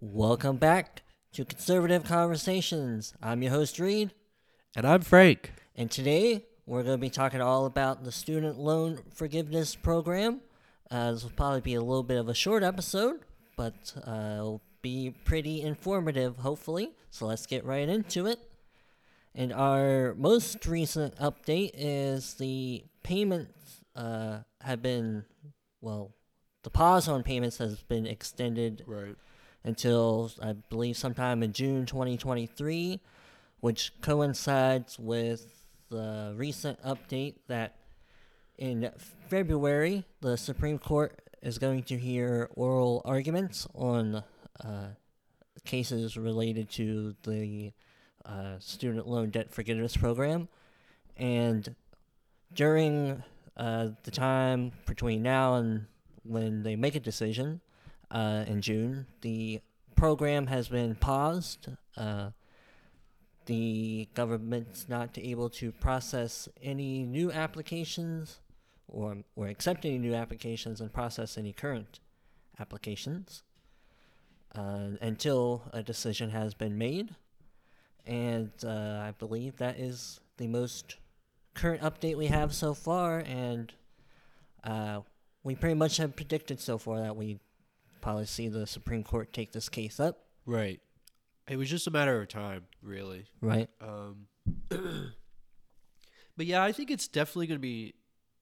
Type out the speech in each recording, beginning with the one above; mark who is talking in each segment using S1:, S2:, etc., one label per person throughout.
S1: Welcome back to Conservative Conversations. I'm your host, Reed,
S2: And I'm Frank.
S1: and today we're going to be talking all about the Student Loan Forgiveness Program. Uh, this will probably be a little bit of a short episode, but uh, it'll be pretty informative, hopefully. So let's get right into it. And our most recent update is the payments uh, have been, well, the pause on payments has been extended
S2: Right.
S1: Until I believe sometime in June 2023, which coincides with the recent update that in February the Supreme Court is going to hear oral arguments on uh, cases related to the uh, student loan debt forgiveness program, and during uh, the time between now and when they make a decision, uh, in June. The program has been paused. Uh, the government's not able to process any new applications or, or accept any new applications and process any current applications uh, until a decision has been made. And uh, I believe that is the most current update we have so far. And uh, we pretty much have predicted so far that we probably see the Supreme Court take this case up,
S2: Right. It was just a matter of time, really.
S1: right?
S2: Um, but yeah, I think it's definitely going to be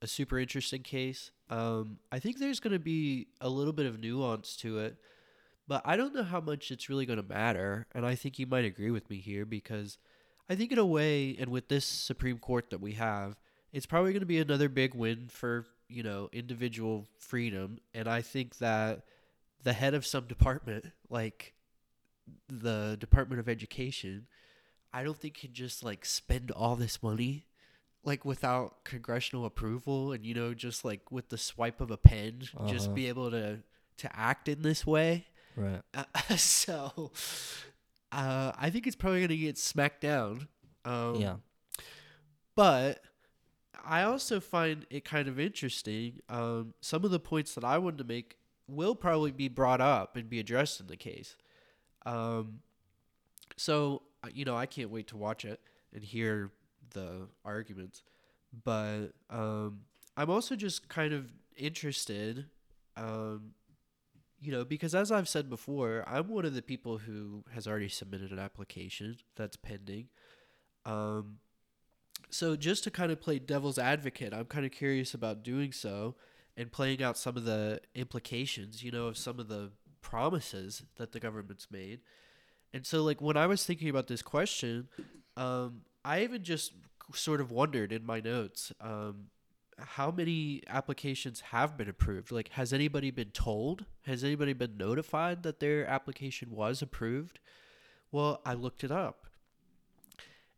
S2: a super interesting case. Um, I think there's going to be a little bit of nuance to it, but I don't know how much it's really going to matter. And I think you might agree with me here because I think, in a way, and with this Supreme Court that we have, it's probably going to be another big win for, you know, individual freedom. And I think that the head of some department, like the Department of Education, I don't think can just like spend all this money like without congressional approval and you know just like with the swipe of a pen just
S1: Uh-huh.
S2: be able to to act in this way.
S1: Right.
S2: Uh, so uh I think it's probably going to get smacked down. Um
S1: yeah.
S2: but I also find it kind of interesting. Um, some of the points that I wanted to make will probably be brought up and be addressed in the case. Um, so, uh, you know, I can't wait to watch it and hear the arguments. But um, I'm also just kind of interested, um, you know, because as I've said before, I'm one of the people who has already submitted an application that's pending. Um, so just to kind of play devil's advocate, I'm kind of curious about doing so and playing out some of the implications, you know, of some of the promises that the government's made. And so like when I was thinking about this question, um, I even just sort of wondered in my notes, um, how many applications have been approved? Like, has anybody been told? Has anybody been notified that their application was approved? Well, I looked it up.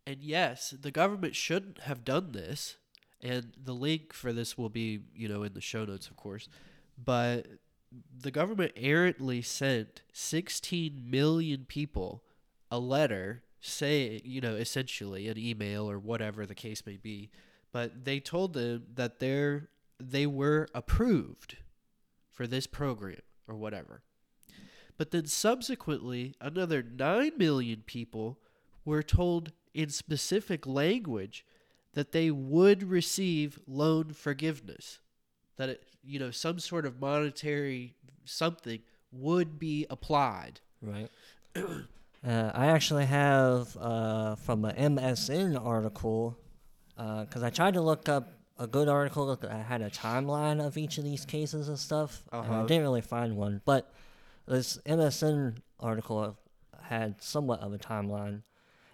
S2: And yes, the government shouldn't have done this. And the link for this will be, you know, in the show notes, of course. But the government errantly sent 16 million people a letter saying, you know, essentially an email or whatever the case may be. But they told them that they're they were approved for this program or whatever. But then subsequently, another 9 million people were told in specific language that they would receive loan forgiveness. That it, you know, some sort of monetary something would be applied.
S1: Right. uh, I actually have uh, from an MSN article because I tried to look up a good article that had a timeline of each of these cases and stuff, and I
S2: Uh-huh.
S1: didn't really find one. But this MSN article had somewhat of a timeline,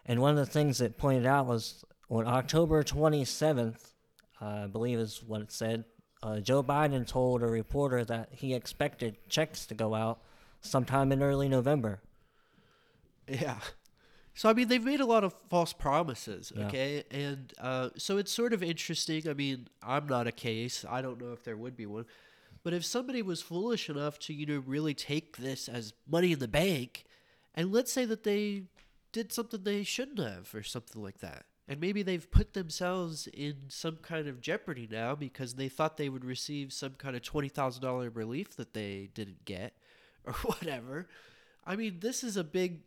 S1: and one of the things it pointed out was on October 27th, uh, I believe is what it said. Uh, Joe Biden told a reporter that he expected checks to go out sometime in early November.
S2: Yeah. So I mean, they've made a lot of false promises,
S1: Yeah.
S2: okay, and uh, so it's sort of interesting. I mean, I'm not a case. I don't know if there would be one, but if somebody was foolish enough to, you know, really take this as money in the bank, and let's say that they did something they shouldn't have, or something like that, and maybe they've put themselves in some kind of jeopardy now because they thought they would receive some kind of twenty thousand dollar relief that they didn't get, or whatever. I mean, this is a big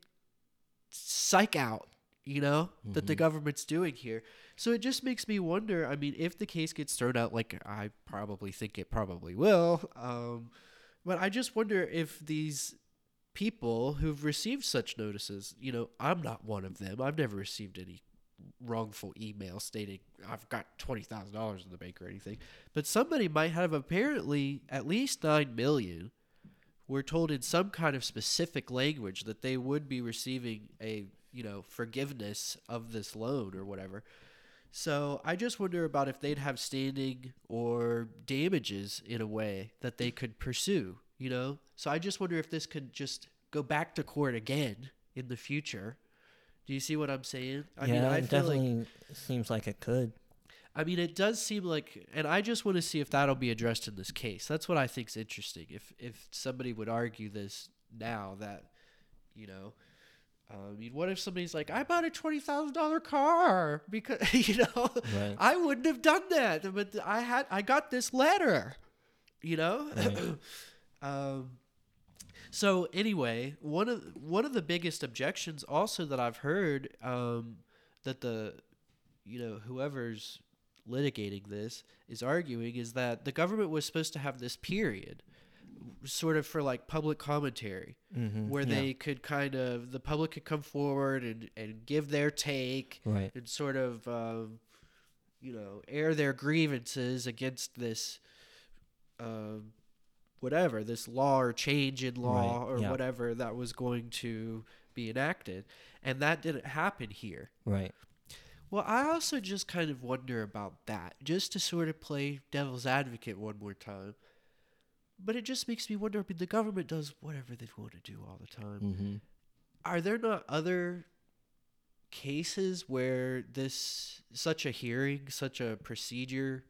S2: psych out, you know, that the government's doing here. So it just makes me wonder. I mean, if the case gets thrown out, like I probably think it probably will, um, but I just wonder if these people who've received such notices, you know, I'm not one of them. I've never received any wrongful email stating I've got twenty thousand dollars in the bank or anything. But somebody might have apparently at least nine million. We're told in some kind of specific language that they would be receiving a you know forgiveness of this loan or whatever. So I just wonder about if they'd have standing or damages in a way that they could pursue. You know, so I just wonder if this could just go back to court again in the future. Do you see what I'm saying? I
S1: yeah,
S2: mean, I
S1: it
S2: feel like
S1: definitely seems like it could.
S2: I mean, it does seem like, and I just want to see if that'll be addressed in this case. That's what I think's interesting. If if somebody would argue this now, that you know, I mean, what if somebody's like, I bought a twenty thousand dollar car because you know,
S1: Right.
S2: I wouldn't have done that, but I had, I got this letter, you know.
S1: Right.
S2: um, so anyway, one of one of the biggest objections also that I've heard um, that the you know whoever's litigating this is arguing is that the government was supposed to have this period sort of for like public commentary
S1: Mm-hmm.
S2: where they could kind of the public could come forward and, and give their take
S1: Right.
S2: and sort of um, you know air their grievances against this um, whatever this law or change in law
S1: Right,
S2: or
S1: yeah.
S2: whatever that was going to be enacted and that didn't happen here
S1: Right.
S2: well i also just kind of wonder about that just to sort of play devil's advocate one more time but it just makes me wonder I mean, the government does whatever they want to do all the time
S1: Mm-hmm.
S2: are there not other cases where this such a hearing such a procedure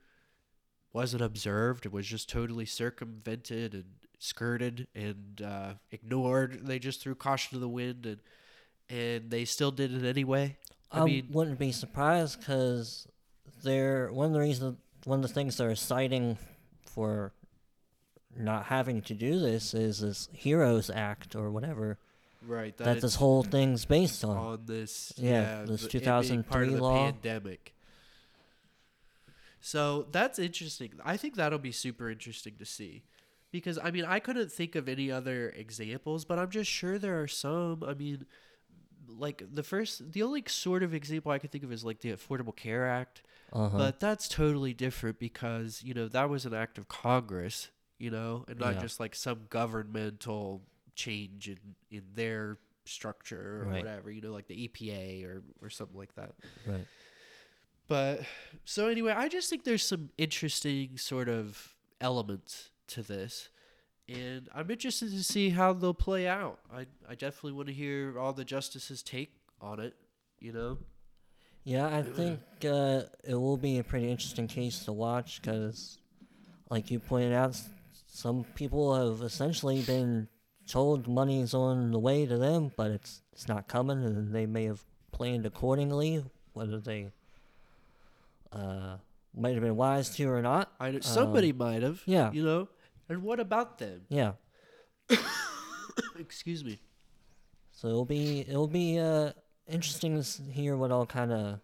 S2: wasn't observed it was just totally circumvented and skirted and uh, ignored they just threw caution to the wind and and they still did it anyway i,
S1: I,
S2: mean
S1: wouldn't be surprised because they're one of the reasons, one of the things they're citing for not having to do this is this Heroes Act or whatever
S2: right
S1: that, this whole thing's based on.
S2: on this
S1: Yeah,
S2: yeah,
S1: this
S2: the- it being part of
S1: 2003
S2: the
S1: law.
S2: pandemic so that's interesting i think that'll be super interesting to see because i mean i couldn't think of any other examples but i'm just sure there are some i mean like the first the only sort of example i could think of is like the affordable care act
S1: Uh-huh.
S2: but that's totally different because you know that was an act of congress you know and not
S1: Yeah.
S2: just like some governmental change in in their structure or
S1: Right.
S2: whatever you know like the epa or or something like that
S1: right.
S2: But so anyway i just think there's some interesting sort of elements to this. And i'm interested to see how they'll play out. I i definitely want to hear all the justices take on it you know?
S1: Yeah, I think uh, it will be a pretty interesting case to watch because, like you pointed out, some people have essentially been told money's on the way to them, but it's it's not coming, and they may have planned accordingly, whether they uh, might have been wise to or not.
S2: i know somebody might have
S1: Um, yeah.
S2: you know and what about them
S1: Yeah,
S2: excuse me
S1: so it'll be it'll be uh, interesting to hear what all kind of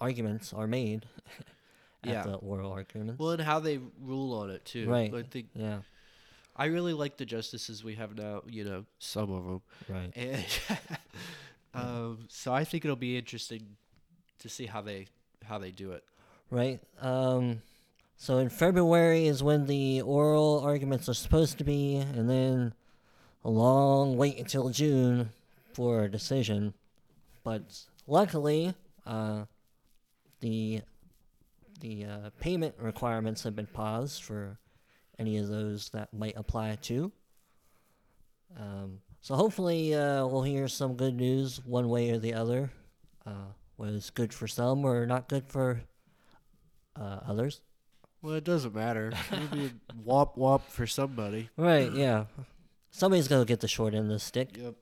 S1: arguments are made at
S2: Yeah.
S1: the oral arguments.
S2: well and how they rule on it too
S1: Right.
S2: i think
S1: yeah,
S2: i really like the justices we have now you know some of them
S1: right.
S2: and um, so I think it'll be interesting to see how they how they do it.
S1: Right. Um, so in February is when the oral arguments are supposed to be, and then a long wait until June for a decision. But luckily, uh, the the uh, payment requirements have been paused for any of those that might apply to. Um, so hopefully, uh, we'll hear some good news one way or the other. Uh, it's good for some or not good for uh, others.
S2: Well, it doesn't matter. It'll be womp womp for somebody.
S1: Right, yeah. Somebody's gonna get the short end of the stick.
S2: Yep.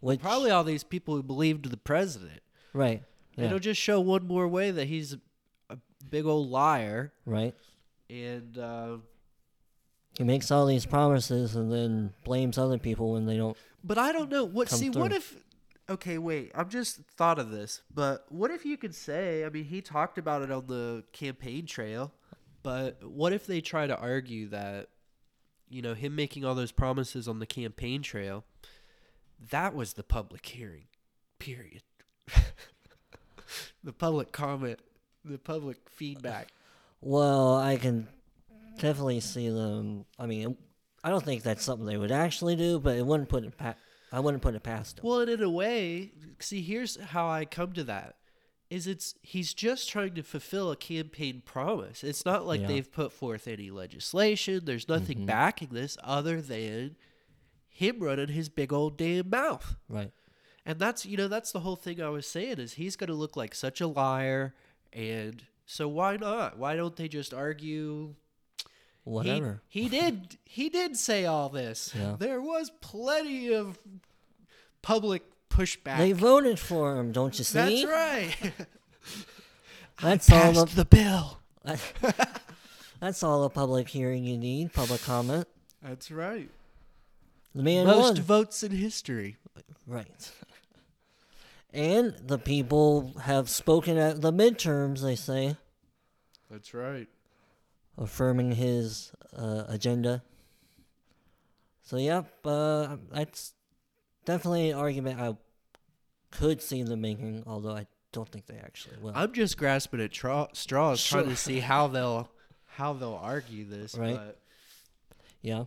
S1: Which
S2: Probably all these people who believed the president.
S1: right. Yeah.
S2: It'll just show one more way that he's a big old liar,
S1: right.
S2: and uh,
S1: He makes all these promises and then blames other people when they don't.
S2: But I don't know. What see what if Okay, wait. I'm just thought of this. But what if you could say, I mean, he talked about it on the campaign trail, but what if they try to argue that you know, him making all those promises on the campaign trail, that was the public hearing. Period. the public comment, the public feedback.
S1: Well, I can definitely see them. I mean, I don't think that's something they would actually do, but it wouldn't put it pa- I wouldn't put it past him.
S2: Well, and in a way, see, here's how I come to that. Is it's he's just trying to fulfill a campaign promise. It's not like
S1: Yeah.
S2: they've put forth any legislation. There's nothing
S1: Mhm.
S2: backing this other than him running his big old damn mouth.
S1: Right.
S2: And that's you know that's the whole thing I was saying is he's going to look like such a liar and so why not? Why don't they just argue
S1: Whatever.
S2: He, did he did say all this.
S1: Yeah.
S2: There was plenty of public pushback.
S1: They voted for him, don't you see?
S2: That's right.
S1: That's all
S2: Passed
S1: the
S2: the bill.
S1: that's all the public hearing you need. Public comment.
S2: That's right.
S1: The man
S2: Most
S1: won.
S2: votes in history.
S1: Right. And the people have spoken at the midterms. They say
S2: That's right.
S1: Affirming his uh, agenda. So yep, uh, that's definitely an argument I could see them making, although I don't think they actually will.
S2: I'm just grasping at tra- straws, trying to see how they'll how they'll argue this.
S1: Right.
S2: But
S1: yeah,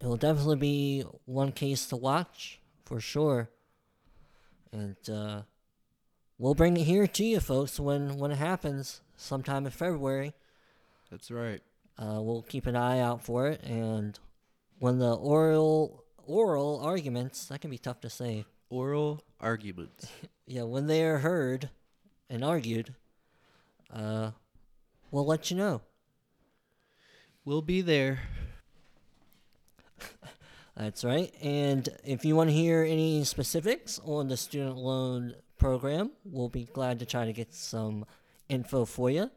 S1: it will definitely be one case to watch for sure, and uh, we'll bring it here to you folks when when it happens sometime in February.
S2: That's right.
S1: Uh, we'll keep an eye out for it, and when the oral oral arguments that can be tough to say.
S2: Oral arguments.
S1: Yeah, when they are heard and argued, uh, we'll let you know.
S2: We'll be there.
S1: That's right. And if you want to hear any specifics on the student loan program, we'll be glad to try to get some info for you.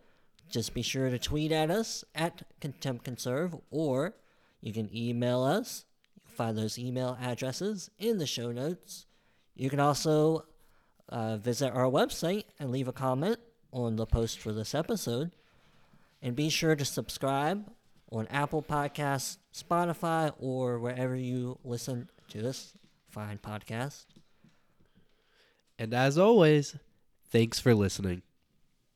S1: Just be sure to tweet at us at Contempt Conserve, or you can email us. Find those email addresses in the show notes. You can also uh, visit our website and leave a comment on the post for this episode. And be sure to subscribe on Apple Podcasts, Spotify, or wherever you listen to this fine podcast.
S2: And as always, thanks for listening.